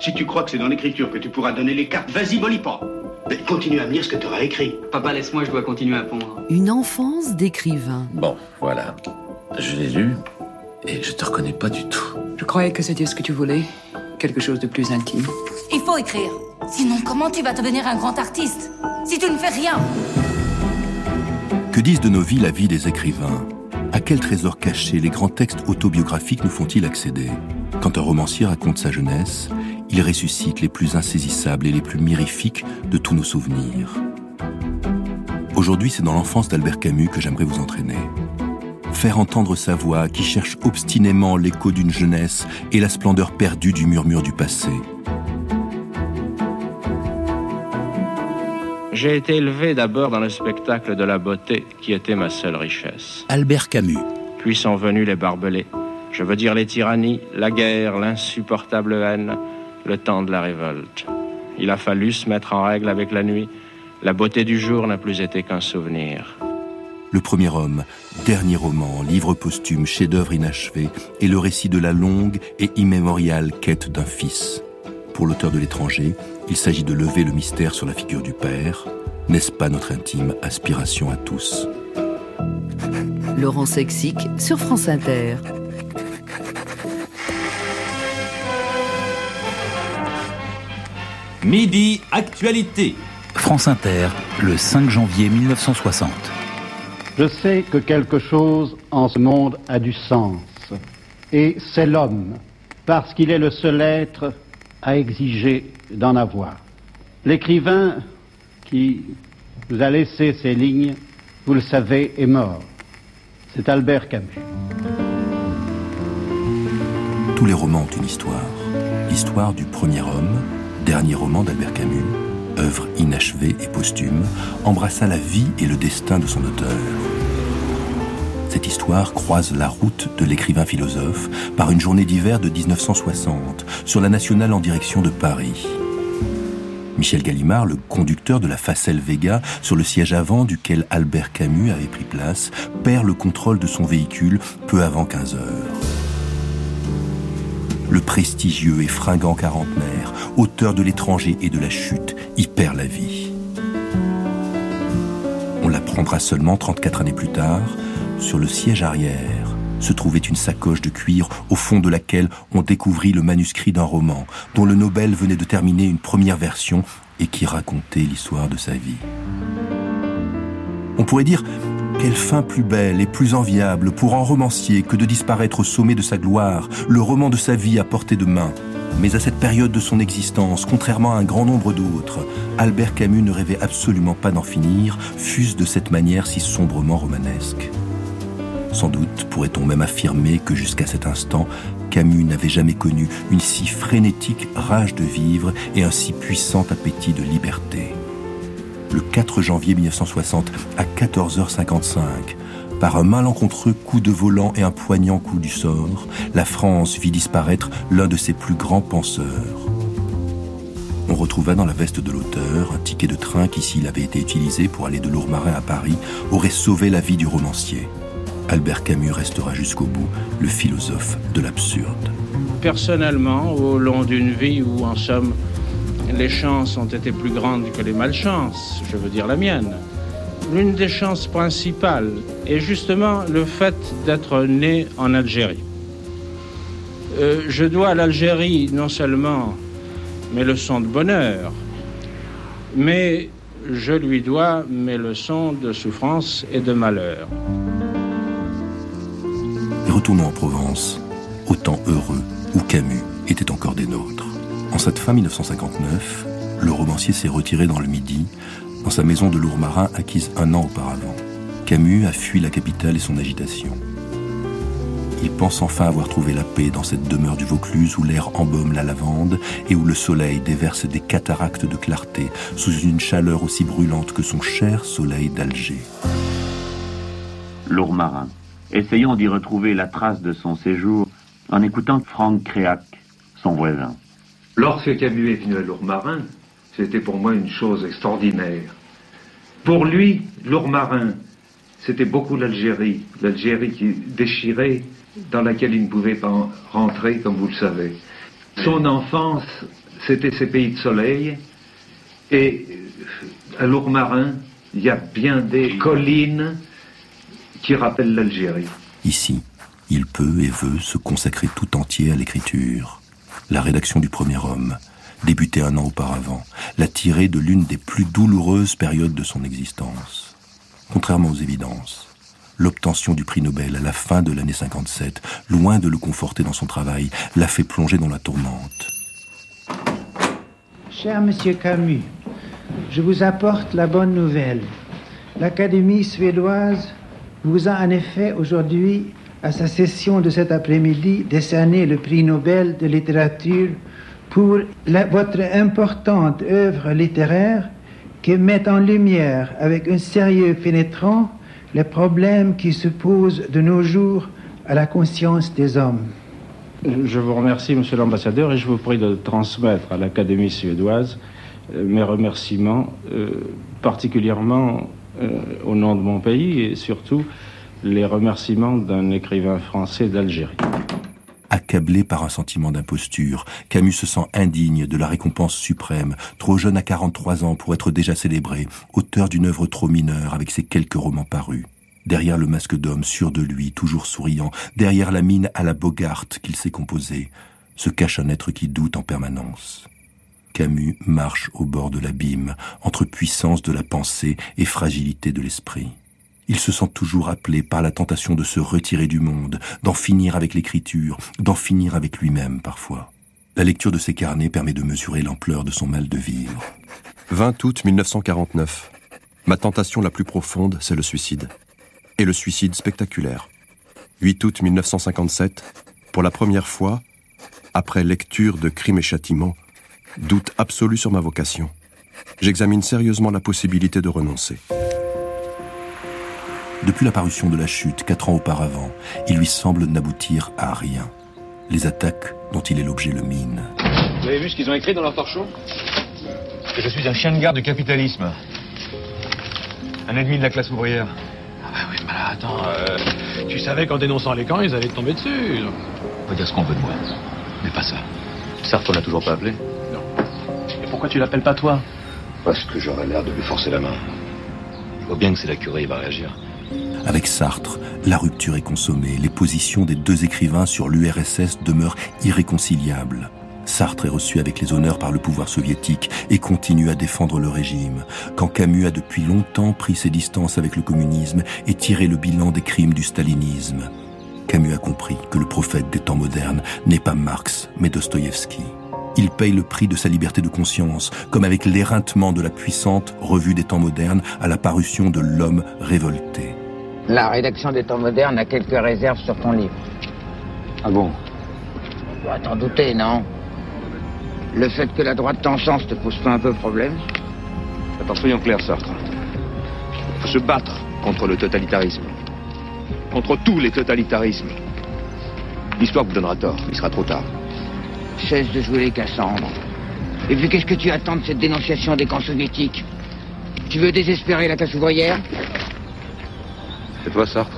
Si tu crois que c'est dans l'écriture que tu pourras donner les cartes, vas-y, pas. Mais continue à me lire ce que tu auras écrit. Papa, laisse-moi, je dois continuer à pondre. Une enfance d'écrivain. Bon, voilà. Je l'ai lu et je te reconnais pas du tout. Je croyais que c'était ce que tu voulais. Quelque chose de plus intime. Il faut écrire. Sinon, comment tu vas devenir un grand artiste Si tu ne fais rien? Que disent de nos vies la vie des écrivains? À quel trésor caché les grands textes autobiographiques nous font-ils accéder? Quand un romancier raconte sa jeunesse, il ressuscite les plus insaisissables et les plus mirifiques de tous nos souvenirs. Aujourd'hui, c'est dans l'enfance d'Albert Camus que j'aimerais vous entraîner. Faire entendre sa voix qui cherche obstinément l'écho d'une jeunesse et la splendeur perdue du murmure du passé. J'ai été élevé d'abord dans le spectacle de la beauté qui était ma seule richesse. Albert Camus. Puis sont venus les barbelés. Je veux dire les tyrannies, la guerre, l'insupportable haine, le temps de la révolte. Il a fallu se mettre en règle avec la nuit. La beauté du jour n'a plus été qu'un souvenir. Le premier homme, dernier roman, livre posthume, chef-d'œuvre inachevé, est le récit de la longue et immémoriale quête d'un fils. Pour l'auteur de l'étranger, il s'agit de lever le mystère sur la figure du père. N'est-ce pas notre intime aspiration à tous? Laurent Sexic sur France Inter. Midi Actualité. France Inter, le 5 janvier 1960. Je sais que quelque chose en ce monde a du sens. Et c'est l'homme, parce qu'il est le seul être à exiger d'en avoir. L'écrivain qui nous a laissé ces lignes, vous le savez, est mort. C'est Albert Camus. Tous les romans ont une histoire. L'histoire du premier homme, dernier roman d'Albert Camus, œuvre inachevée et posthume, embrassa la vie et le destin de son auteur. Cette histoire croise la route de l'écrivain philosophe par une journée d'hiver de 1960 sur la nationale en direction de Paris. Michel Gallimard, le conducteur de la Facelle Vega, sur le siège avant duquel Albert Camus avait pris place, perd le contrôle de son véhicule peu avant 15 heures le prestigieux et fringant quarantenaire, auteur de l'étranger et de la chute, y perd la vie. On l'apprendra seulement 34 années plus tard, sur le siège arrière se trouvait une sacoche de cuir au fond de laquelle on découvrit le manuscrit d'un roman dont le Nobel venait de terminer une première version et qui racontait l'histoire de sa vie. On pourrait dire quelle fin plus belle et plus enviable pour un romancier que de disparaître au sommet de sa gloire, le roman de sa vie à portée de main. Mais à cette période de son existence, contrairement à un grand nombre d'autres, Albert Camus ne rêvait absolument pas d'en finir, fût-ce de cette manière si sombrement romanesque. Sans doute pourrait-on même affirmer que jusqu'à cet instant, Camus n'avait jamais connu une si frénétique rage de vivre et un si puissant appétit de liberté le 4 janvier 1960 à 14h55. Par un malencontreux coup de volant et un poignant coup du sort, la France vit disparaître l'un de ses plus grands penseurs. On retrouva dans la veste de l'auteur un ticket de train qui, s'il avait été utilisé pour aller de Lourmarin à Paris, aurait sauvé la vie du romancier. Albert Camus restera jusqu'au bout le philosophe de l'absurde. Personnellement, au long d'une vie où, en somme, les chances ont été plus grandes que les malchances, je veux dire la mienne. L'une des chances principales est justement le fait d'être né en Algérie. Euh, je dois à l'Algérie non seulement mes leçons de bonheur, mais je lui dois mes leçons de souffrance et de malheur. Et retournons en Provence, autant heureux où Camus était encore des nôtres. En cette fin 1959, le romancier s'est retiré dans le Midi, dans sa maison de Lourmarin acquise un an auparavant. Camus a fui la capitale et son agitation. Il pense enfin avoir trouvé la paix dans cette demeure du Vaucluse où l'air embaume la lavande et où le soleil déverse des cataractes de clarté sous une chaleur aussi brûlante que son cher soleil d'Alger. Lourmarin. Essayons d'y retrouver la trace de son séjour en écoutant Franck Créac, son voisin. Lorsque Camus est venu à Lourmarin, c'était pour moi une chose extraordinaire. Pour lui, Lourmarin, c'était beaucoup l'Algérie, l'Algérie qui déchirait, dans laquelle il ne pouvait pas rentrer, comme vous le savez. Son enfance, c'était ces pays de soleil. Et à Lourmarin, il y a bien des collines qui rappellent l'Algérie. Ici, il peut et veut se consacrer tout entier à l'écriture. La rédaction du premier homme, débutée un an auparavant, l'a tiré de l'une des plus douloureuses périodes de son existence. Contrairement aux évidences, l'obtention du prix Nobel à la fin de l'année 57, loin de le conforter dans son travail, l'a fait plonger dans la tourmente. Cher Monsieur Camus, je vous apporte la bonne nouvelle. L'Académie suédoise vous a en effet aujourd'hui, à sa session de cet après-midi, décerné le prix Nobel de littérature pour votre importante œuvre littéraire qui met en lumière avec un sérieux pénétrant les problèmes qui se posent de nos jours à la conscience des hommes. Je vous remercie, monsieur l'ambassadeur, et je vous prie de transmettre à l'Académie suédoise euh, mes remerciements, euh, particulièrement euh, au nom de mon pays et surtout les remerciements d'un écrivain français d'Algérie. Accablé par un sentiment d'imposture, Camus se sent indigne de la récompense suprême, trop jeune à 43 ans pour être déjà célébré, auteur d'une œuvre trop mineure avec ses quelques romans parus. Derrière le masque d'homme sûr de lui, toujours souriant, derrière la mine à la Bogart qu'il s'est composée, se cache un être qui doute en permanence. Camus marche au bord de l'abîme, entre puissance de la pensée et fragilité de l'esprit. Il se sent toujours appelé par la tentation de se retirer du monde, d'en finir avec l'écriture, d'en finir avec lui-même parfois. La lecture de ses carnets permet de mesurer l'ampleur de son mal de vivre. 20 août 1949. Ma tentation la plus profonde, c'est le suicide. Et le suicide spectaculaire. 8 août 1957. Pour la première fois, après lecture de Crimes et Châtiments, doute absolu sur ma vocation. J'examine sérieusement la possibilité de renoncer. Depuis la parution de La Chute, quatre ans auparavant, il lui semble n'aboutir à rien. Les attaques dont il est l'objet le minent. Vous avez vu ce qu'ils ont écrit dans leur torchon? Que je suis un chien de garde du capitalisme. Un ennemi de la classe ouvrière. Ah bah oui, mais là, attends, euh, tu savais qu'en dénonçant les camps, ils allaient te tomber dessus. On peut dire ce qu'on veut de moi, mais pas ça. Sartre, on l'a toujours pas appelé? Non. Et pourquoi tu l'appelles pas toi? Parce que j'aurais l'air de lui forcer la main. Je vois bien que c'est la curée, il va réagir. Avec Sartre, la rupture est consommée. Les positions des deux écrivains sur l'URSS demeurent irréconciliables. Sartre est reçu avec les honneurs par le pouvoir soviétique et continue à défendre le régime, quand Camus a depuis longtemps pris ses distances avec le communisme et tiré le bilan des crimes du stalinisme. Camus a compris que le prophète des temps modernes n'est pas Marx, mais Dostoïevski. Il paye le prix de sa liberté de conscience, comme avec l'éreintement de la puissante revue des temps modernes à la parution de L'homme révolté. La rédaction des temps modernes a quelques réserves sur ton livre. Ah bon dois t'en douter, non Le fait que la droite t'encense te pose pas un peu problème Attends, soyons clairs, Sartre. Il faut se battre contre le totalitarisme. Contre tous les totalitarismes. L'histoire vous donnera tort, il sera trop tard. Cesse de jouer les Cassandres. Et puis qu'est-ce que tu attends de cette dénonciation des camps soviétiques? Tu veux désespérer la classe ouvrière? C'est toi, Sartre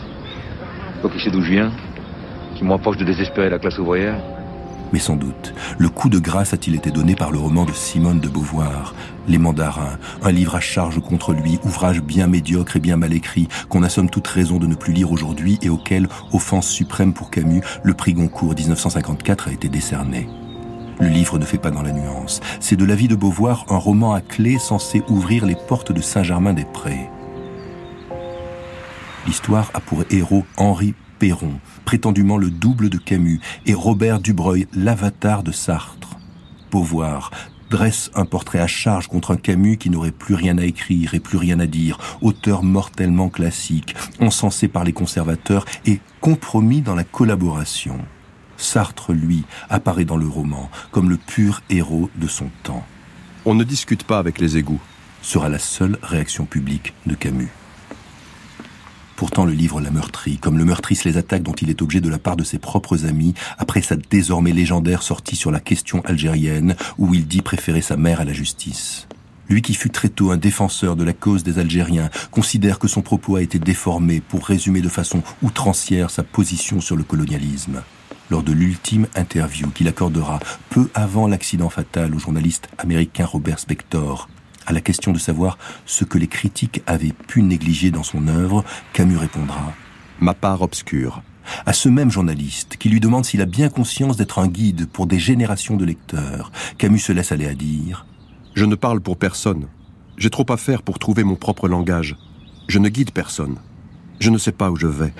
Toi qui sais d'où je viens Qui m'empêche de désespérer la classe ouvrière Mais sans doute, le coup de grâce a-t-il été donné par le roman de Simone de Beauvoir, Les Mandarins, un livre à charge contre lui, ouvrage bien médiocre et bien mal écrit, qu'on a somme toute raison de ne plus lire aujourd'hui et auquel, offense suprême pour Camus, le prix Goncourt 1954 a été décerné. Le livre ne fait pas dans la nuance. C'est de la vie de Beauvoir un roman à clé censé ouvrir les portes de Saint-Germain-des-Prés. L'histoire a pour héros Henri Perron, prétendument le double de Camus, et Robert Dubreuil, l'avatar de Sartre. Beauvoir dresse un portrait à charge contre un Camus qui n'aurait plus rien à écrire et plus rien à dire, auteur mortellement classique, encensé par les conservateurs et compromis dans la collaboration. Sartre, lui, apparaît dans le roman comme le pur héros de son temps. On ne discute pas avec les égouts. Sera la seule réaction publique de Camus. Pourtant, le livre l'a meurtri, comme le meurtrissent les attaques dont il est objet de la part de ses propres amis, après sa désormais légendaire sortie sur la question algérienne, où il dit préférer sa mère à la justice. Lui qui fut très tôt un défenseur de la cause des Algériens, considère que son propos a été déformé pour résumer de façon outrancière sa position sur le colonialisme. lors de l'ultime interview qu'il accordera peu avant l'accident fatal au journaliste américain Robert Spector. À la question de savoir ce que les critiques avaient pu négliger dans son œuvre, Camus répondra Ma part obscure. À ce même journaliste qui lui demande s'il a bien conscience d'être un guide pour des générations de lecteurs, Camus se laisse aller à dire Je ne parle pour personne. J'ai trop à faire pour trouver mon propre langage. Je ne guide personne. Je ne sais pas où je vais.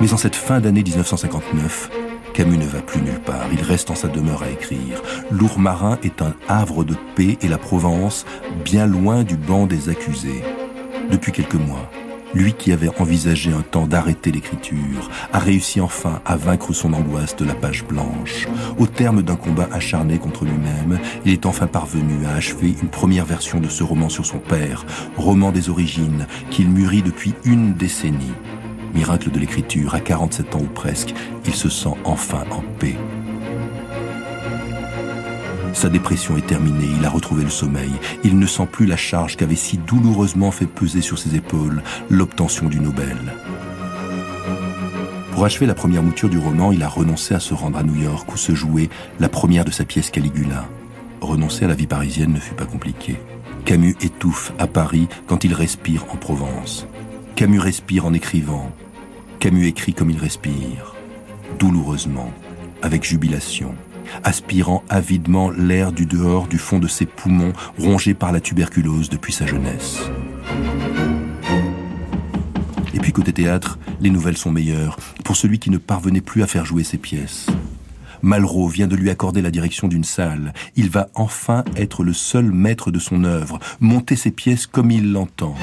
Mais en cette fin d'année 1959, Camus ne va plus nulle part, il reste en sa demeure à écrire. Lourmarin est un havre de paix et la Provence, bien loin du banc des accusés. Depuis quelques mois, lui qui avait envisagé un temps d'arrêter l'écriture, a réussi enfin à vaincre son angoisse de la page blanche. Au terme d'un combat acharné contre lui-même, il est enfin parvenu à achever une première version de ce roman sur son père, roman des origines, qu'il mûrit depuis une décennie. Miracle de l'écriture, à 47 ans ou presque, il se sent enfin en paix. Sa dépression est terminée, il a retrouvé le sommeil. Il ne sent plus la charge qu'avait si douloureusement fait peser sur ses épaules l'obtention du Nobel. Pour achever la première mouture du roman, il a renoncé à se rendre à New York où se jouait la première de sa pièce Caligula. Renoncer à la vie parisienne ne fut pas compliqué. Camus étouffe à Paris quand il respire en Provence. Camus respire en écrivant. Camus écrit comme il respire, douloureusement, avec jubilation, aspirant avidement l'air du dehors du fond de ses poumons rongés par la tuberculose depuis sa jeunesse. Et puis côté théâtre, les nouvelles sont meilleures pour celui qui ne parvenait plus à faire jouer ses pièces. Malraux vient de lui accorder la direction d'une salle. Il va enfin être le seul maître de son œuvre, monter ses pièces comme il l'entend.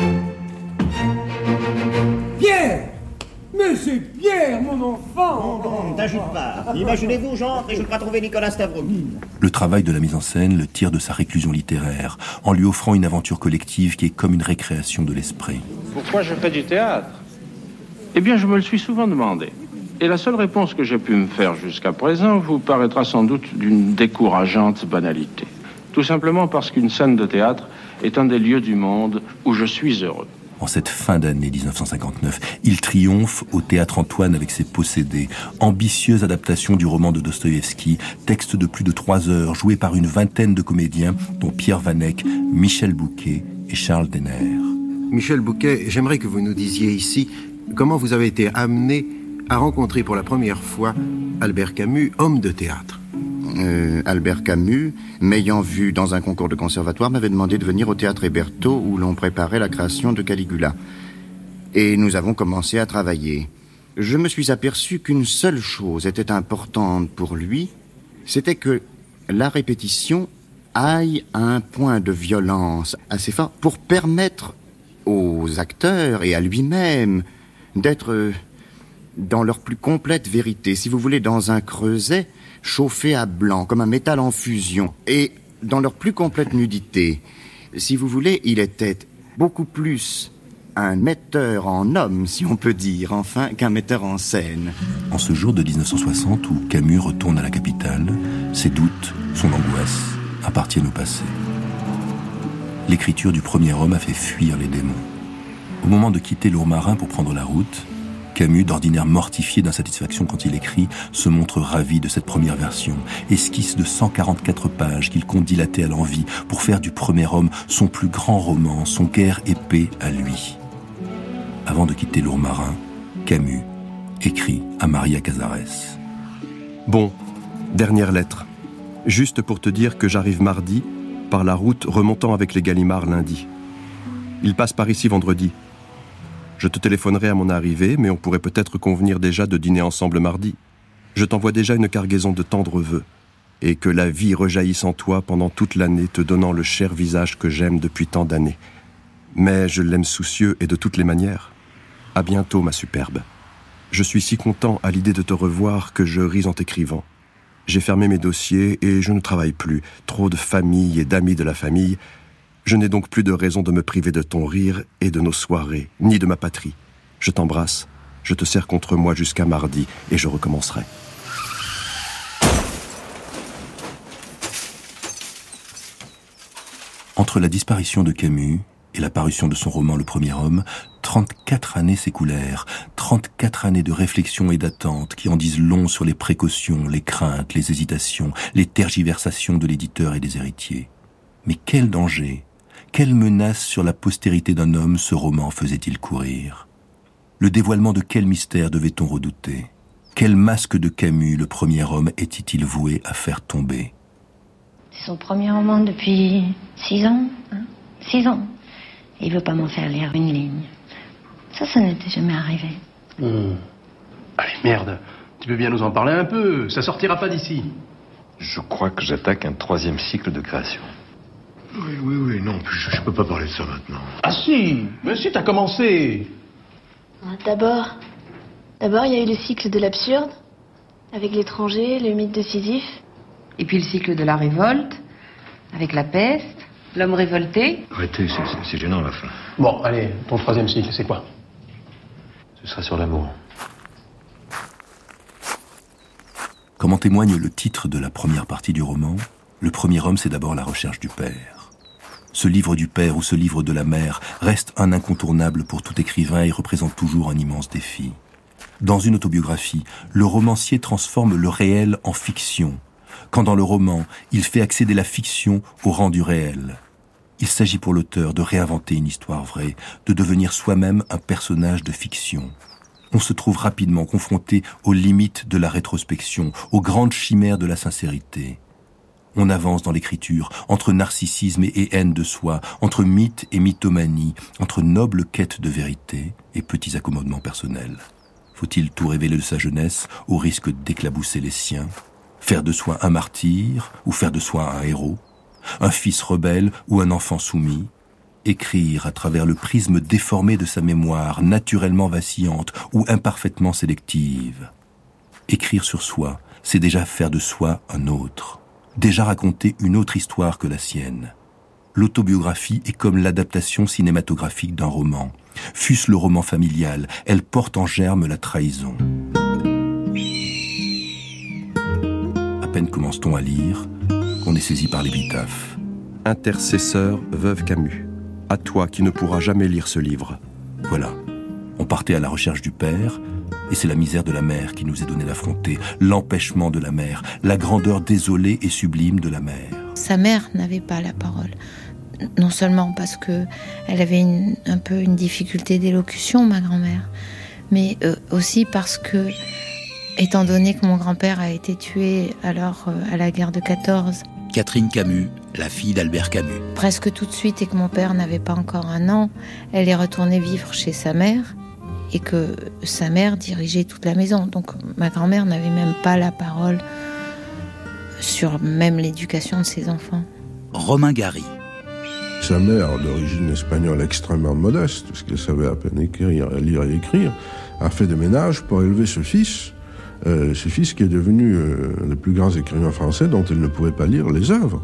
Bon, pas. Imaginez-vous, j'entre et je crois trouver Nicolas Stavroguine. Le travail de la mise en scène le tire de sa réclusion littéraire, en lui offrant une aventure collective qui est comme une récréation de l'esprit. Pourquoi je fais du théâtre? Eh bien, je me le suis souvent demandé. Et la seule réponse que j'ai pu me faire jusqu'à présent vous paraîtra sans doute d'une décourageante banalité. Tout simplement parce qu'une scène de théâtre est un des lieux du monde où je suis heureux. En cette fin d'année 1959, il triomphe au théâtre Antoine avec ses possédés, ambitieuse adaptation du roman de Dostoïevski, texte de plus de trois heures, joué par une vingtaine de comédiens, dont Pierre Vanek, Michel Bouquet et Charles Denner. Michel Bouquet, j'aimerais que vous nous disiez ici comment vous avez été amené à rencontrer pour la première fois Albert Camus, homme de théâtre. Euh, Albert Camus, m'ayant vu dans un concours de conservatoire, m'avait demandé de venir au théâtre Héberto où l'on préparait la création de Caligula. Et nous avons commencé à travailler. Je me suis aperçu qu'une seule chose était importante pour lui, c'était que la répétition aille à un point de violence assez fort pour permettre aux acteurs et à lui-même d'être dans leur plus complète vérité, si vous voulez, dans un creuset chauffé à blanc, comme un métal en fusion, et dans leur plus complète nudité. Si vous voulez, il était beaucoup plus un metteur en homme, si on peut dire, enfin, qu'un metteur en scène. En ce jour de 1960 où Camus retourne à la capitale, ses doutes, son angoisse appartiennent au passé. L'écriture du premier homme a fait fuir les démons. Au moment de quitter l'Ourmarin pour prendre la route, Camus, d'ordinaire mortifié d'insatisfaction quand il écrit, se montre ravi de cette première version, esquisse de 144 pages qu'il compte dilater à l'envie pour faire du premier homme son plus grand roman, son guerre épée à lui. Avant de quitter l'Ourmarin, Camus écrit à Maria Casares. Bon, dernière lettre. Juste pour te dire que j'arrive mardi, par la route remontant avec les Gallimards lundi. Ils passent par ici vendredi. Je te téléphonerai à mon arrivée, mais on pourrait peut-être convenir déjà de dîner ensemble mardi. Je t'envoie déjà une cargaison de tendres vœux, et que la vie rejaillisse en toi pendant toute l'année, te donnant le cher visage que j'aime depuis tant d'années. Mais je l'aime soucieux et de toutes les manières. À bientôt, ma superbe. Je suis si content à l'idée de te revoir que je ris en t'écrivant. J'ai fermé mes dossiers et je ne travaille plus. Trop de famille et d'amis de la famille. Je n'ai donc plus de raison de me priver de ton rire et de nos soirées, ni de ma patrie. Je t'embrasse, je te serre contre moi jusqu'à mardi et je recommencerai. Entre la disparition de Camus et la parution de son roman Le Premier Homme, 34 années s'écoulèrent, 34 années de réflexion et d'attente qui en disent long sur les précautions, les craintes, les hésitations, les tergiversations de l'éditeur et des héritiers. Mais quel danger, quelle menace sur la postérité d'un homme ce roman faisait-il courir? Le dévoilement de quel mystère devait-on redouter? Quel masque de Camus le premier homme était-il voué à faire tomber? C'est son premier roman depuis six ans. Hein? Six ans. Il veut pas m'en faire lire une ligne. Ça, ça n'était jamais arrivé. Hmm. Allez, merde. Tu peux bien nous en parler un peu. Ça sortira pas d'ici. Je crois que j'attaque un troisième cycle de création. Oui, oui, oui. Non, je, je peux pas parler de ça maintenant. Ah si Mais si, t'as commencé Ah, D'abord, d'abord, il y a eu le cycle de l'absurde, avec l'étranger, le mythe de Sisyphe. Et puis le cycle de la révolte, avec la peste, l'homme révolté. Arrêtez, c'est- c'est c'est gênant à la fin. Bon, allez, ton troisième cycle, c'est quoi? Ce sera sur l'amour. Comme en témoigne le titre de la première partie du roman, le premier homme, c'est d'abord la recherche du père. Ce livre du père ou ce livre de la mère reste un incontournable pour tout écrivain et représente toujours un immense défi. Dans une autobiographie, le romancier transforme le réel en fiction, quand dans le roman, il fait accéder la fiction au rang du réel. Il s'agit pour l'auteur de réinventer une histoire vraie, de devenir soi-même un personnage de fiction. On se trouve rapidement confronté aux limites de la rétrospection, aux grandes chimères de la sincérité. On avance dans l'écriture entre narcissisme et haine de soi, entre mythe et mythomanie, entre noble quête de vérité et petits accommodements personnels. Faut-il tout révéler de sa jeunesse au risque d'éclabousser les siens Faire de soi un martyr ou faire de soi un héros Un fils rebelle ou un enfant soumis Écrire à travers le prisme déformé de sa mémoire, naturellement vacillante ou imparfaitement sélective? Écrire sur soi, c'est déjà faire de soi un autre, déjà raconter une autre histoire que la sienne. L'autobiographie est comme l'adaptation cinématographique d'un roman. Fût-ce le roman familial, elle porte en germe la trahison. À peine commence-t-on à lire qu'on est saisi par l'épitaphe. Intercesseur, veuve Camus. À toi qui ne pourras jamais lire ce livre. Voilà. On partait à la recherche du père, et c'est la misère de la mère qui nous est donnée d'affronter, l'empêchement de la mère, la grandeur désolée et sublime de la mère. Sa mère n'avait pas la parole. Non seulement parce que elle avait une- un peu une difficulté d'élocution, ma grand-mère, mais euh, aussi parce que, étant donné que mon grand-père a été tué alors euh, à la guerre de 14, Catherine Camus, la fille d'Albert Camus. presque tout de suite et que mon père n'avait pas encore un an, elle est retournée vivre chez sa mère et que sa mère dirigeait toute la maison. Donc ma grand-mère n'avait même pas la parole sur même l'éducation de ses enfants. Romain Gary. Sa mère, d'origine espagnole extrêmement modeste, parce qu'elle savait à peine écrire, lire et écrire, a fait des ménages pour élever ce fils, euh, ce fils qui est devenu euh, le plus grand écrivain français dont elle ne pouvait pas lire les œuvres.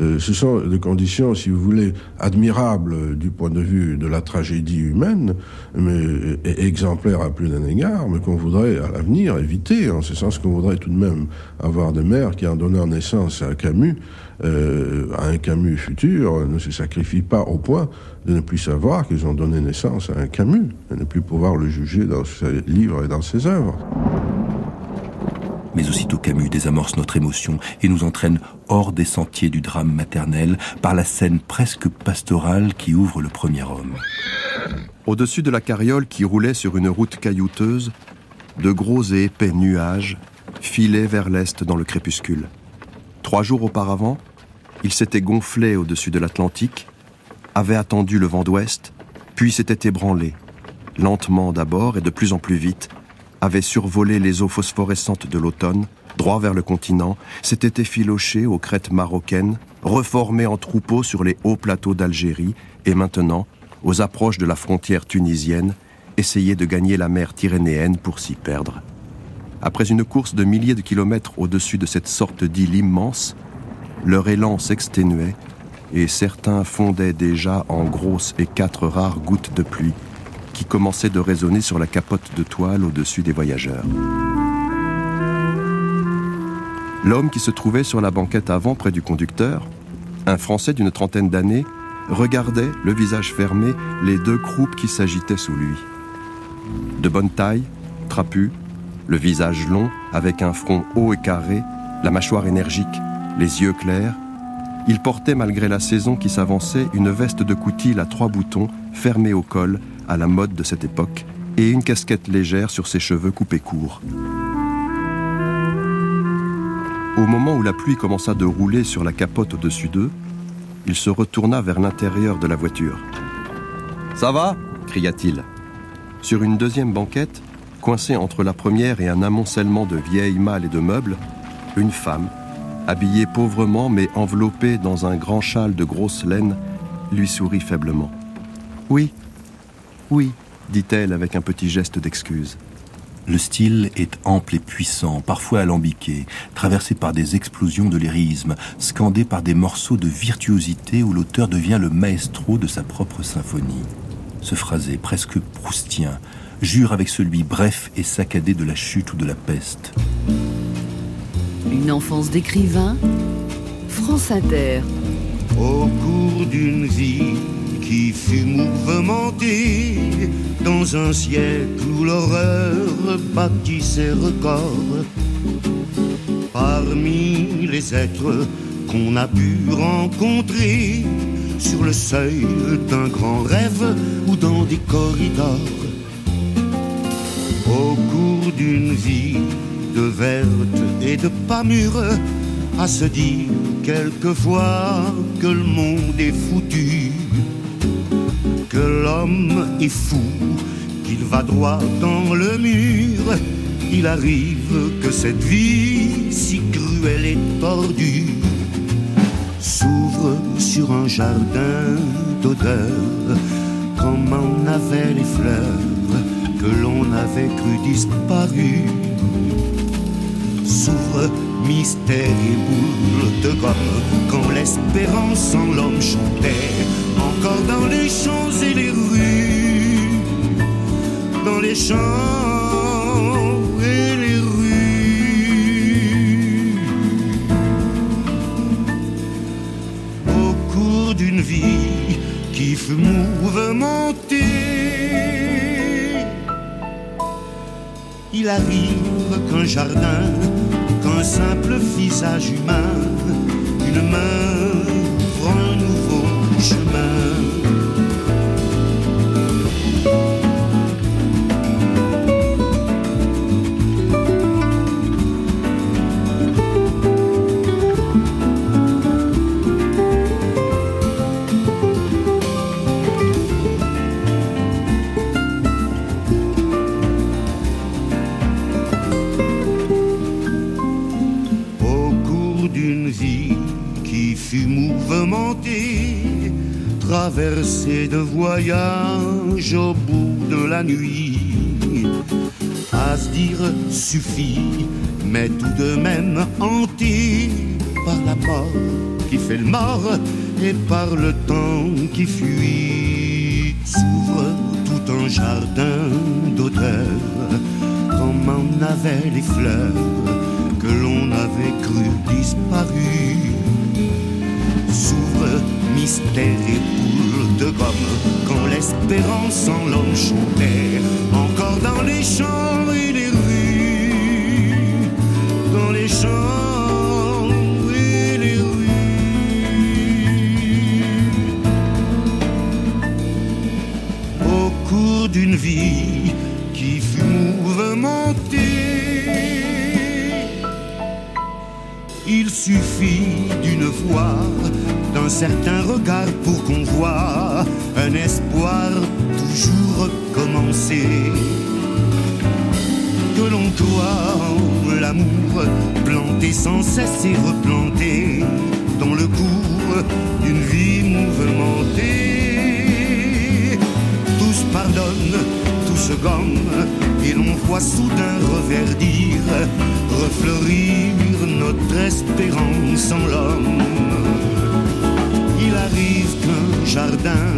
Euh, ce sont des conditions, si vous voulez, admirables euh, du point de vue de la tragédie humaine, mais et exemplaires à plus d'un égard, mais qu'on voudrait à l'avenir éviter, en ce sens qu'on voudrait tout de même avoir des mères qui, en donnant naissance à Camus, euh, à un Camus futur, ne se sacrifient pas au point de ne plus savoir qu'ils ont donné naissance à un Camus, et ne plus pouvoir le juger dans ses livres et dans ses œuvres. Mais aussitôt Camus désamorce notre émotion et nous entraîne hors des sentiers du drame maternel par la scène presque pastorale qui ouvre le premier homme. Au-dessus de la carriole qui roulait sur une route caillouteuse, de gros et épais nuages filaient vers l'est dans le crépuscule. Trois jours auparavant, il s'était gonflé au-dessus de l'Atlantique, avait attendu le vent d'ouest, puis s'était ébranlé, lentement d'abord et de plus en plus vite, avait survolé les eaux phosphorescentes de l'automne, droit vers le continent, s'était effiloché aux crêtes marocaines, reformé en troupeau sur les hauts plateaux d'Algérie, et maintenant, aux approches de la frontière tunisienne, essayait de gagner la mer Tyrrhénéenne pour s'y perdre. Après une course de milliers de kilomètres au-dessus de cette sorte d'île immense, leur élan s'exténuait et certains fondaient déjà en grosses et quatre rares gouttes de pluie qui commençaient de résonner sur la capote de toile au-dessus des voyageurs. L'homme qui se trouvait sur la banquette avant près du conducteur, un Français d'une trentaine d'années, regardaient, le visage fermé, les deux croupes qui s'agitaient sous lui. De bonne taille, trapu, le visage long, avec un front haut et carré, la mâchoire énergique, les yeux clairs, il portait, malgré la saison qui s'avançait, une veste de coutil à trois boutons, fermée au col, à la mode de cette époque, et une casquette légère sur ses cheveux coupés courts. Au moment où la pluie commença de rouler sur la capote au-dessus d'eux, il se retourna vers l'intérieur de la voiture. Ça va? cria-t-il. Sur une deuxième banquette, coincée entre la première et un amoncellement de vieilles malles et de meubles, une femme, habillée pauvrement mais enveloppée dans un grand châle de grosse laine, lui sourit faiblement. Oui, oui, dit-elle avec un petit geste d'excuse. Le style est ample et puissant, parfois alambiqué, traversé par des explosions de lyrisme, scandé par des morceaux de virtuosité où l'auteur devient le maestro de sa propre symphonie. Ce phrasé, presque proustien, jure avec celui bref et saccadé de la chute ou de la peste. Une enfance d'écrivain, France Inter. Au cours d'une vie qui fut mouvementée dans un siècle où l'horreur bâtit ses records. Parmi les êtres qu'on a pu rencontrer sur le seuil d'un grand rêve ou dans des corridors. Au cours d'une vie de verte et de pas mûre, à se dire quelquefois que le monde est foutu que l'homme est fou, qu'il va droit dans le mur. Il arrive que cette vie si cruelle et tordue s'ouvre sur un jardin d'odeurs, comme en avaient les fleurs que l'on avait cru disparues. S'ouvre mystère et boule de gomme quand l'espérance en l'homme chantait encore dans les champs et les rues, dans les champs et les rues. Au cours d'une vie qui fut mouvementée, il arrive qu'un jardin, qu'un simple visage humain, une main ouvre un nouveau Au cours d'une vie qui fut mouvementée, traversée de voyages au bout de la nuit, à se dire suffit, mais tout de même hanté par la mort qui fait le mort et par le temps qui fuit. S'ouvre tout un jardin d'odeurs, comme en avaient les fleurs que l'on avait cru disparues. S'ouvre mystère et boule de gomme quand l'espérance en l'homme chantait encore dans les champs et les rues, dans les champs d'un certain regard pour qu'on voit un espoir toujours recommencer. Que l'on doit l'amour planté sans cesse et replanté dans le cours d'une vie mouvementée. Tout se pardonne, tout se gomme, et l'on voit soudain reverdir, refleurir notre espérance en l'homme. Jardin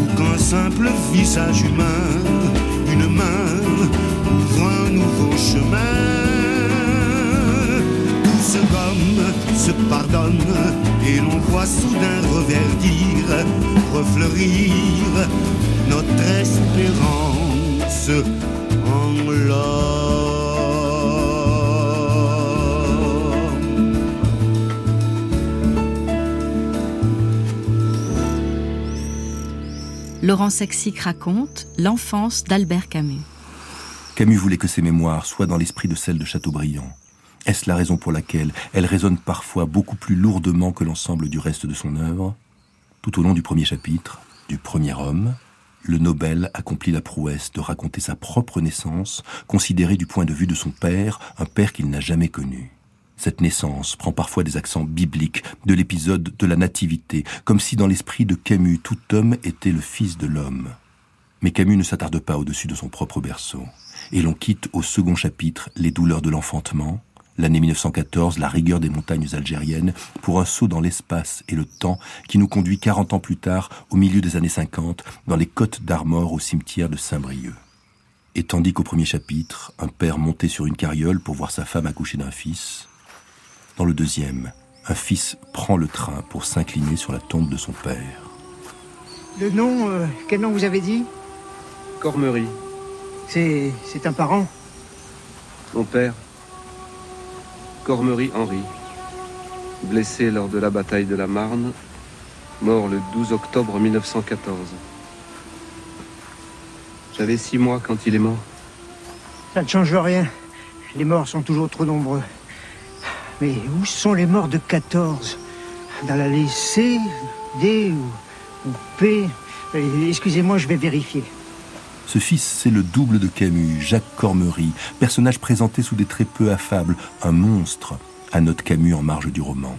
ou qu'un simple visage humain, une main ouvre un nouveau chemin. Tout se gomme, se pardonne, et l'on voit soudain reverdir, refleurir notre espérance en l'homme. Laurent Sexic raconte l'enfance d'Albert Camus. Camus voulait que ses mémoires soient dans l'esprit de celle de Chateaubriand. Est-ce la raison pour laquelle elle résonne parfois beaucoup plus lourdement que l'ensemble du reste de son œuvre? Tout au long du premier chapitre, du premier homme, le Nobel accomplit la prouesse de raconter sa propre naissance, considérée du point de vue de son père, un père qu'il n'a jamais connu. Cette naissance prend parfois des accents bibliques de l'épisode de la Nativité, comme si dans l'esprit de Camus tout homme était le fils de l'homme. Mais Camus ne s'attarde pas au-dessus de son propre berceau, et l'on quitte au second chapitre les douleurs de l'enfantement, l'année 1914, la rigueur des montagnes algériennes, pour un saut dans l'espace et le temps qui nous conduit 40 ans plus tard, au milieu des années 50, dans les côtes d'Armor au cimetière de Saint-Brieuc. Et tandis qu'au premier chapitre, un père montait sur une carriole pour voir sa femme accoucher d'un fils, dans le deuxième, un fils prend le train pour s'incliner sur la tombe de son père. Le nom, euh, quel nom vous avez dit? Cormery. C'est. c'est un parent Mon père. Cormery Henri. Blessé lors de la bataille de la Marne, mort le 12 octobre 1914. J'avais six mois quand il est mort. Ça ne change rien. Les morts sont toujours trop nombreux. Mais où sont les morts de 14 Dans la C, D ou, P euh, Excusez-moi, je vais vérifier. Ce fils, c'est le double de Camus, Jacques Cormery, personnage présenté sous des traits peu affables, un monstre, à note Camus en marge du roman.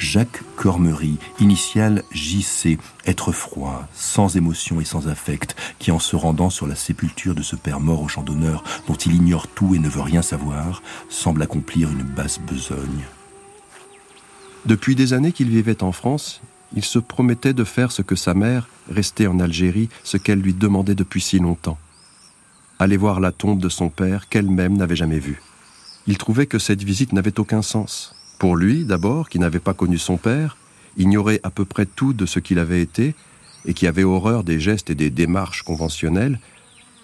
Jacques Cormery, initial JC, être froid, sans émotion et sans affect, qui en se rendant sur la sépulture de ce père mort au champ d'honneur, dont il ignore tout et ne veut rien savoir, semble accomplir une basse besogne. Depuis des années qu'il vivait en France, il se promettait de faire ce que sa mère, restée en Algérie, ce qu'elle lui demandait depuis si longtemps. Aller voir la tombe de son père qu'elle-même n'avait jamais vue. Il trouvait que cette visite n'avait aucun sens. Pour lui, d'abord, qui n'avait pas connu son père, ignorait à peu près tout de ce qu'il avait été, et qui avait horreur des gestes et des démarches conventionnelles,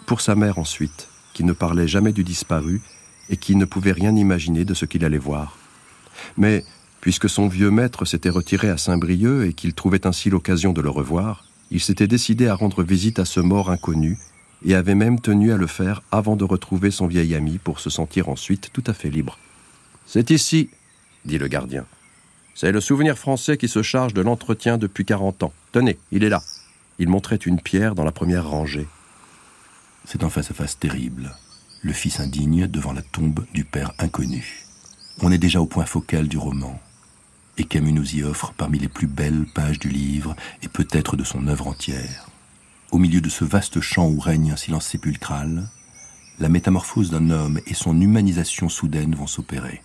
pour sa mère ensuite, qui ne parlait jamais du disparu, et qui ne pouvait rien imaginer de ce qu'il allait voir. Mais, puisque son vieux maître s'était retiré à Saint-Brieuc et qu'il trouvait ainsi l'occasion de le revoir, il s'était décidé à rendre visite à ce mort inconnu, et avait même tenu à le faire avant de retrouver son vieil ami pour se sentir ensuite tout à fait libre. C'est ici, dit le gardien. C'est le souvenir français qui se charge de l'entretien depuis quarante ans. Tenez, il est là. Il montrait une pierre dans la première rangée. C'est un face-à-face terrible. Le fils indigne devant la tombe du père inconnu. On est déjà au point focal du roman. Et Camus nous y offre parmi les plus belles pages du livre et peut-être de son œuvre entière. Au milieu de ce vaste champ où règne un silence sépulcral, la métamorphose d'un homme et son humanisation soudaine vont s'opérer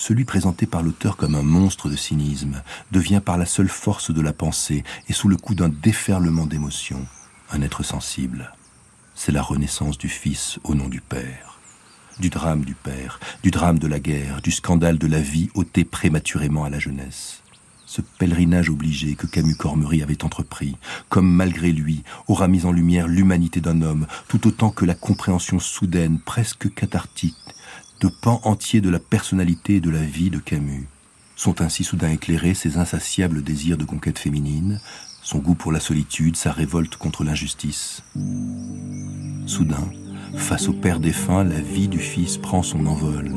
celui présenté par l'auteur comme un monstre de cynisme devient par la seule force de la pensée et sous le coup d'un déferlement d'émotions un être sensible. C'est la renaissance du Fils au nom du Père. Du drame du Père, du drame de la guerre, du scandale de la vie ôté prématurément à la jeunesse. Ce pèlerinage obligé que Camus Cormery avait entrepris, comme malgré lui, aura mis en lumière l'humanité d'un homme, tout autant que la compréhension soudaine, presque cathartique, de pans entiers de la personnalité et de la vie de Camus. Sont ainsi soudain éclairés ses insatiables désirs de conquête féminine, son goût pour la solitude, sa révolte contre l'injustice. Soudain, face au père défunt, la vie du fils prend son envol.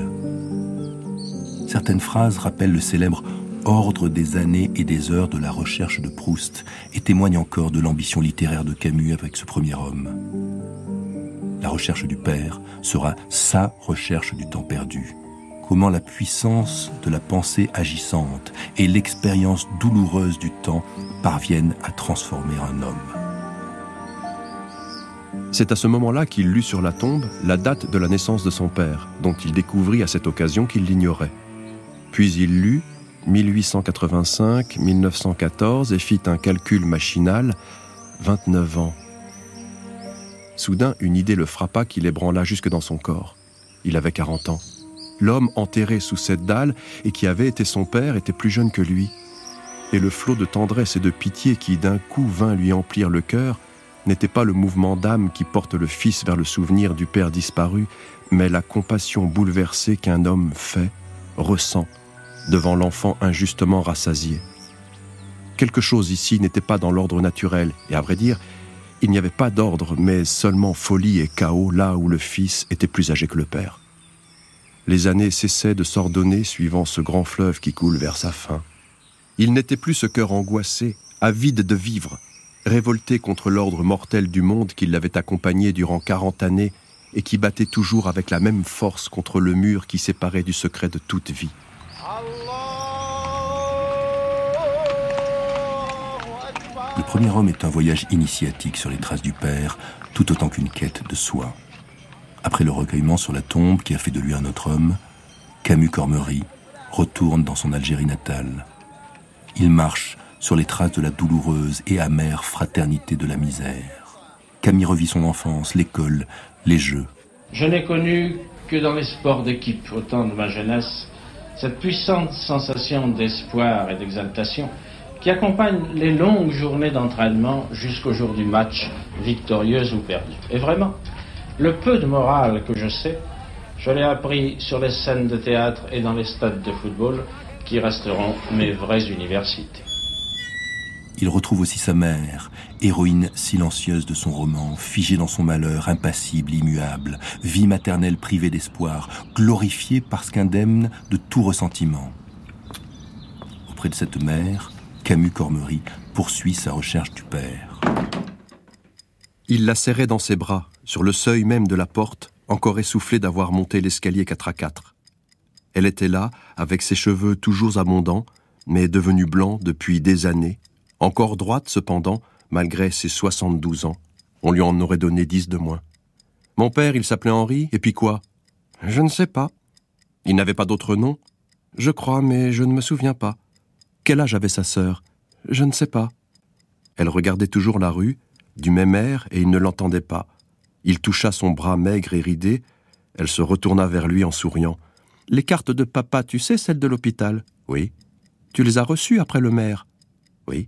Certaines phrases rappellent le célèbre ordre des années et des heures de la recherche de Proust et témoignent encore de l'ambition littéraire de Camus avec ce premier homme la recherche du Père sera sa recherche du temps perdu. Comment la puissance de la pensée agissante et l'expérience douloureuse du temps parviennent à transformer un homme. C'est à ce moment-là qu'il lut sur la tombe la date de la naissance de son père, dont il découvrit à cette occasion qu'il l'ignorait. Puis il lut 1885-1914 et fit un calcul machinal 29 ans. Soudain, une idée le frappa qui l'ébranla jusque dans son corps. Il avait 40 ans. L'homme enterré sous cette dalle et qui avait été son père était plus jeune que lui. et le flot de tendresse et de pitié qui d'un coup vint lui emplir le cœur n'était pas le mouvement d'âme qui porte le Fils vers le souvenir du Père disparu, mais la compassion bouleversée qu'un homme fait, ressent, devant l'enfant injustement rassasié. Quelque chose ici n'était pas dans l'ordre naturel, et à vrai dire, il n'y avait pas d'ordre, mais seulement folie et chaos là où le Fils était plus âgé que le Père. Les années cessaient de s'ordonner suivant ce grand fleuve qui coule vers sa fin. Il n'était plus ce cœur angoissé, avide de vivre, révolté contre l'ordre mortel du monde qui l'avait accompagné durant quarante années et qui battait toujours avec la même force contre le mur qui séparait du secret de toute vie. Le premier homme est un voyage initiatique sur les traces du père, tout autant qu'une quête de soi. Après le recueillement sur la tombe qui a fait de lui un autre homme, Camus Cormery retourne dans son Algérie natale. Il marche sur les traces de la douloureuse et amère fraternité de la misère. Camille revit son enfance, l'école, les jeux. Je n'ai connu que dans les sports d'équipe, au temps de ma jeunesse, cette puissante sensation d'espoir et d'exaltation qui accompagne les longues journées d'entraînement jusqu'au jour du match, victorieuse ou perdue. Et vraiment, le peu de morale que je sais, je l'ai appris sur les scènes de théâtre et dans les stades de football qui resteront mes vraies universités. Il retrouve aussi sa mère, héroïne silencieuse de son roman, figée dans son malheur, impassible, immuable, vie maternelle privée d'espoir, glorifiée parce qu'indemne de tout ressentiment. Auprès de cette mère, Camus Cormery poursuit sa recherche du père. Il la serrait dans ses bras, sur le seuil même de la porte, encore essoufflée d'avoir monté l'escalier quatre à quatre. Elle était là, avec ses cheveux toujours abondants, mais devenus blancs depuis des années, encore droite cependant, malgré ses 72 ans. On lui en aurait donné dix de moins. Mon père, il s'appelait Henri, et puis quoi? Je ne sais pas. Il n'avait pas d'autre nom? Je crois, mais je ne me souviens pas. Quel âge avait sa sœur? Je ne sais pas. Elle regardait toujours la rue, du même air, et il ne l'entendait pas. Il toucha son bras maigre et ridé. Elle se retourna vers lui en souriant. Les cartes de papa, tu sais, celles de l'hôpital? Oui. Tu les as reçues après le maire? Oui.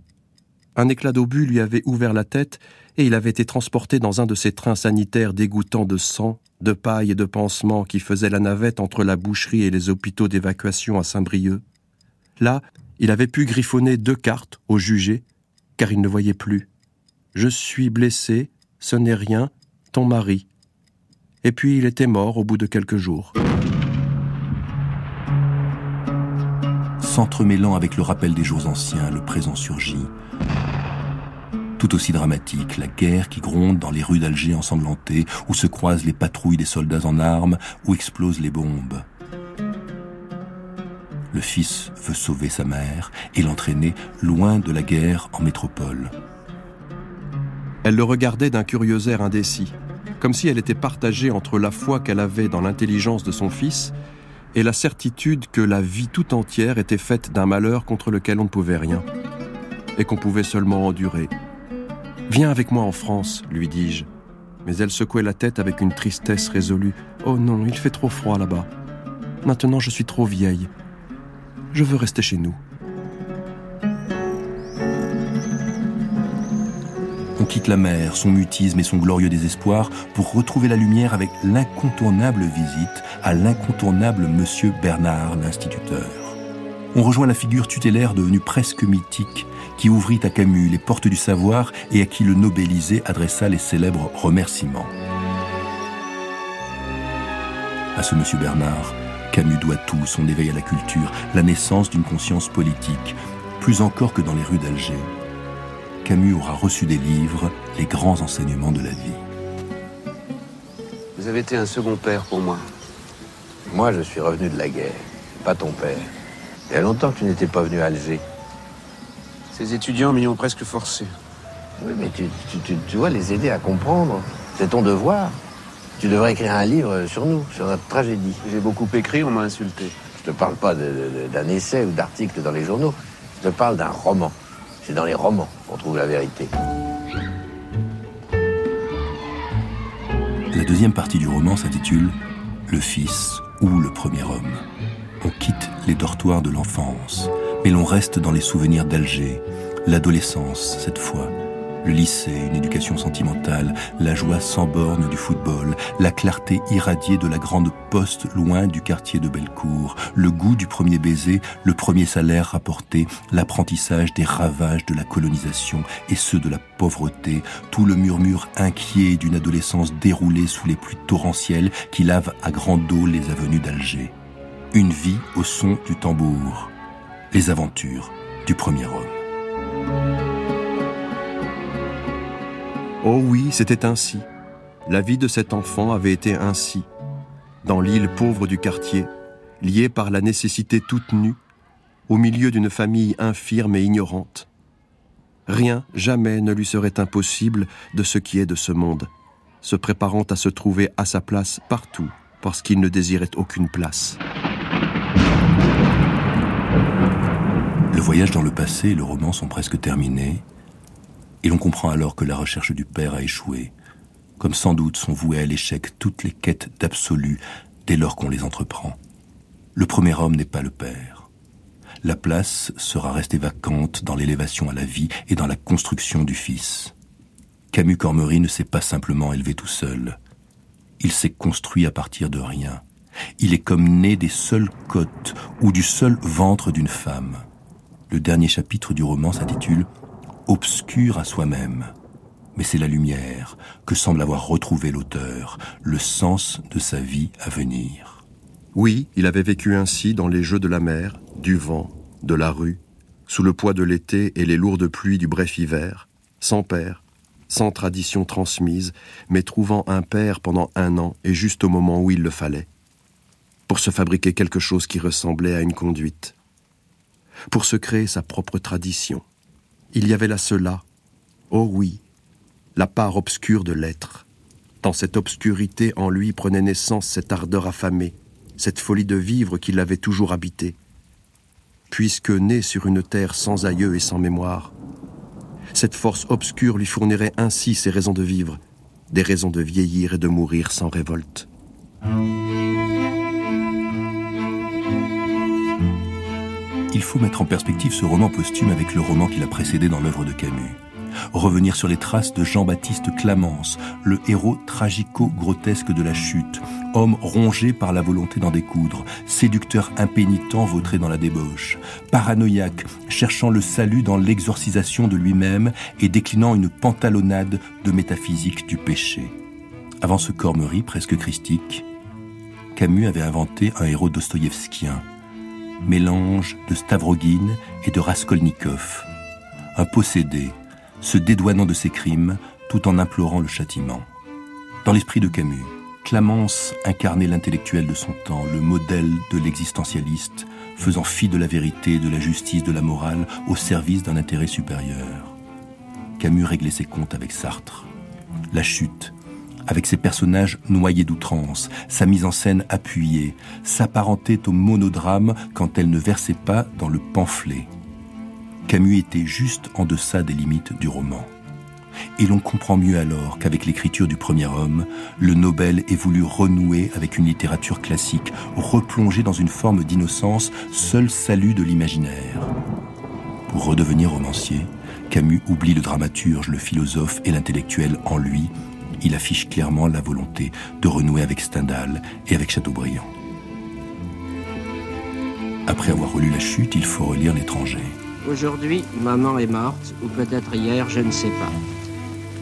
Un éclat d'obus lui avait ouvert la tête et il avait été transporté dans un de ces trains sanitaires dégoûtants de sang, de paille et de pansements qui faisaient la navette entre la boucherie et les hôpitaux d'évacuation à Saint-Brieuc. Là, il avait pu griffonner deux cartes au jugé, car il ne voyait plus. Je suis blessé, ce n'est rien, ton mari. Et puis il était mort au bout de quelques jours. S'entremêlant avec le rappel des jours anciens, le présent surgit. Tout aussi dramatique, la guerre qui gronde dans les rues d'Alger ensanglantées, où se croisent les patrouilles des soldats en armes, où explosent les bombes. Le fils veut sauver sa mère et l'entraîner loin de la guerre en métropole. Elle le regardait d'un curieux air indécis, comme si elle était partagée entre la foi qu'elle avait dans l'intelligence de son fils et la certitude que la vie tout entière était faite d'un malheur contre lequel on ne pouvait rien, et qu'on pouvait seulement endurer. Viens avec moi en France, lui dis-je. Mais elle secouait la tête avec une tristesse résolue. Oh non, il fait trop froid là-bas. Maintenant je suis trop vieille. Je veux rester chez nous. On quitte la mer, son mutisme et son glorieux désespoir pour retrouver la lumière avec l'incontournable visite à l'incontournable Monsieur Bernard, l'instituteur. On rejoint la figure tutélaire devenue presque mythique qui ouvrit à Camus les portes du savoir et à qui le Nobelisé adressa les célèbres remerciements. À ce Monsieur Bernard, Camus doit tout, son éveil à la culture, la naissance d'une conscience politique, plus encore que dans les rues d'Alger. Camus aura reçu des livres les grands enseignements de la vie. Vous avez été un second père pour moi. Moi, je suis revenu de la guerre, pas ton père. Il y a longtemps que tu n'étais pas venu à Alger. Ces étudiants m'y ont presque forcé. Oui, mais tu, tu, tu, dois les aider à comprendre. C'est ton devoir. Tu devrais écrire un livre sur nous, sur notre tragédie. J'ai beaucoup écrit, on m'a insulté. Je te parle pas d'un essai ou d'article dans les journaux. Je te parle d'un roman. C'est dans les romans qu'on trouve la vérité. La deuxième partie du roman s'intitule Le Fils ou le premier homme. On quitte les dortoirs de l'enfance, Mais l'on reste dans les souvenirs d'Alger, l'adolescence cette fois, le lycée, une éducation sentimentale, la joie sans borne du football, la clarté irradiée de la grande poste loin du quartier de Bellecour, le goût du premier baiser, le premier salaire rapporté, l'apprentissage des ravages de la colonisation et ceux de la pauvreté, tout le murmure inquiet d'une adolescence déroulée sous les pluies torrentielles qui lavent à grande eau les avenues d'Alger. Une vie au son du tambour. Les aventures du premier homme. Oh oui, c'était ainsi. La vie de cet enfant avait été ainsi. Dans l'île pauvre du quartier, liée par la nécessité toute nue, au milieu d'une famille infirme et ignorante. Rien, jamais ne lui serait impossible de ce qui est de ce monde, se préparant à se trouver à sa place partout, parce qu'il ne désirait aucune place. Le voyage dans le passé et le roman sont presque terminés, et l'on comprend alors que la recherche du Père a échoué, comme sans doute sont vouées à l'échec toutes les quêtes d'absolu dès lors qu'on les entreprend. Le premier homme n'est pas le Père. La place sera restée vacante dans l'élévation à la vie et dans la construction du Fils. Camus Cormery ne s'est pas simplement élevé tout seul. Il s'est construit à partir de rien. Il est comme né des seules côtes ou du seul ventre d'une femme. Le dernier chapitre du roman s'intitule obscur à soi-même. Mais c'est la lumière que semble avoir retrouvé l'auteur, le sens de sa vie à venir. Oui, il avait vécu ainsi dans les jeux de la mer, du vent, de la rue, sous le poids de l'été et les lourdes pluies du bref hiver, sans père, sans tradition transmise, mais trouvant un père pendant un an et juste au moment où il le fallait, pour se fabriquer quelque chose qui ressemblait à une conduite, pour se créer sa propre tradition. Il y avait là cela, oh oui, la part obscure de l'être. Dans cette obscurité en lui prenait naissance cette ardeur affamée, cette folie de vivre qui l'avait toujours habité. Puisque né sur une terre sans aïeux et sans mémoire, cette force obscure lui fournirait ainsi ses raisons de vivre, des raisons de vieillir et de mourir sans révolte. Il faut mettre en perspective ce roman posthume avec le roman qui l'a précédé dans l'œuvre de Camus. Revenir sur les traces de Jean-Baptiste Clamence, le héros tragico-grotesque de la chute, homme rongé par la volonté d'en découdre, séducteur impénitent vautré dans la débauche, paranoïaque, cherchant le salut dans l'exorcisation de lui-même et déclinant une pantalonnade de métaphysique du péché. Avant ce cormerie presque christique, Camus avait inventé un héros dostoïevskien, mélange de Stavrogin et de Raskolnikov, un possédé, se dédouanant de ses crimes tout en implorant le châtiment. Dans l'esprit de Camus, Clamence incarnait l'intellectuel de son temps, le modèle de l'existentialiste, faisant fi de la vérité, de la justice, de la morale, au service d'un intérêt supérieur. Camus réglait ses comptes avec Sartre. La chute, avec ses personnages noyés d'outrance, sa mise en scène appuyée, s'apparentait au monodrame quand elle ne versait pas dans le pamphlet. Camus était juste en deçà des limites du roman. Et l'on comprend mieux alors qu'avec l'écriture du premier homme, le Nobel ait voulu renouer avec une littérature classique, replonger dans une forme d'innocence, seul salut de l'imaginaire. Pour redevenir romancier, Camus oublie le dramaturge, le philosophe et l'intellectuel en lui il affiche clairement la volonté de renouer avec Stendhal et avec Chateaubriand. Après avoir relu La Chute, il faut relire L'étranger. Aujourd'hui, maman est morte, ou peut-être hier, je ne sais pas.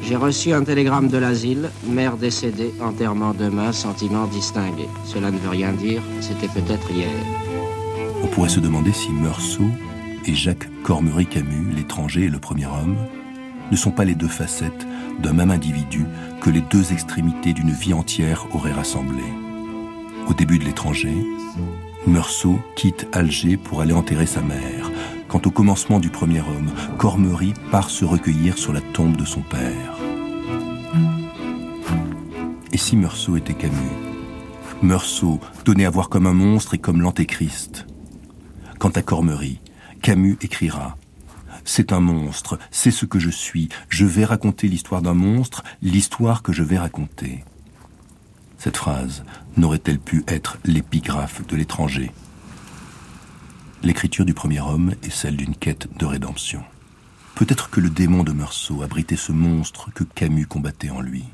J'ai reçu un télégramme de l'asile, mère décédée, enterrement demain, sentiment distingué. Cela ne veut rien dire, c'était peut-être hier. On pourrait se demander si Meursault et Jacques Cormery Camus, l'étranger et le premier homme, ne sont pas les deux facettes d'un même individu que les deux extrémités d'une vie entière auraient rassemblé. Au début de l'étranger, Meursault quitte Alger pour aller enterrer sa mère, quand au commencement du premier homme, Cormery part se recueillir sur la tombe de son père. Et si Meursault était Camus? Meursault, donné à voir comme un monstre et comme l'antéchrist. Quant à Cormery, Camus écrira c'est un monstre, c'est ce que je suis, je vais raconter l'histoire d'un monstre, l'histoire que je vais raconter. Cette phrase n'aurait-elle pu être l'épigraphe de l'étranger? L'écriture du premier homme est celle d'une quête de rédemption. Peut-être que le démon de Meursault abritait ce monstre que Camus combattait en lui.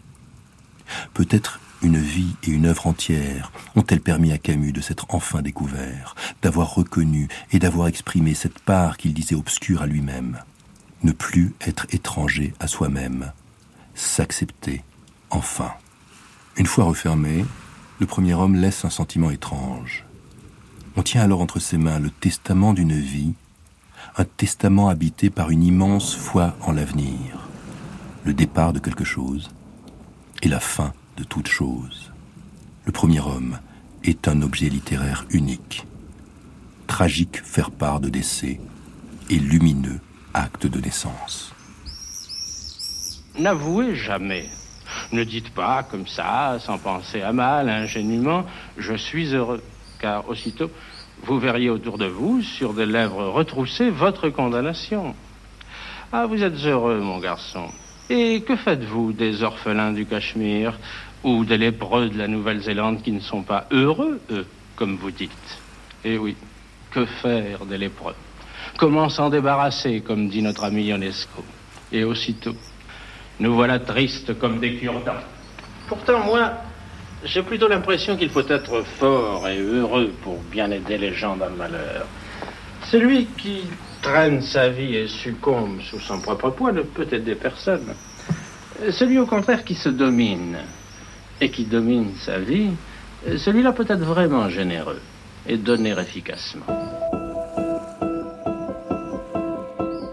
Peut-être une vie et une œuvre entière ont-elles permis à Camus de s'être enfin découvert, d'avoir reconnu et d'avoir exprimé cette part qu'il disait obscure à lui-même? Ne plus être étranger à soi-même, s'accepter, enfin. Une fois refermé, le premier homme laisse un sentiment étrange. On tient alors entre ses mains le testament d'une vie, un testament habité par une immense foi en l'avenir, le départ de quelque chose et la fin de toute chose. Le premier homme est un objet littéraire unique, tragique faire-part de décès et lumineux acte de naissance. N'avouez jamais. Ne dites pas comme ça, sans penser à mal, ingénument, je suis heureux, car aussitôt, vous verriez autour de vous, sur des lèvres retroussées, votre condamnation. Ah, vous êtes heureux, mon garçon. Et que faites-vous des orphelins du Cachemire? Ou des lépreux de la Nouvelle-Zélande qui ne sont pas heureux, eux, comme vous dites Eh oui, que faire des lépreux Comment s'en débarrasser, comme dit notre ami Ionesco? Et aussitôt, nous voilà tristes comme des cure-dents. Pourtant, moi, j'ai plutôt l'impression qu'il faut être fort et heureux pour bien aider les gens dans le malheur. Celui qui traîne sa vie et succombe sous son propre poids ne peut aider personne. Celui au contraire qui se domine et qui domine sa vie, celui-là peut être vraiment généreux et donner efficacement.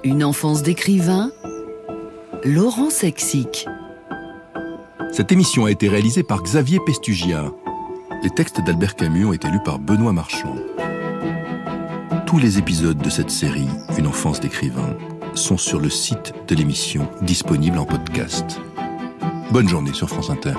Une enfance d'écrivain, Laurent Sexic. Cette émission a été réalisée par Xavier Pestugia. Les textes d'Albert Camus ont été lus par Benoît Marchand. Tous les épisodes de cette série, Une enfance d'écrivain, sont sur le site de l'émission disponible en podcast. Bonne journée sur France Inter.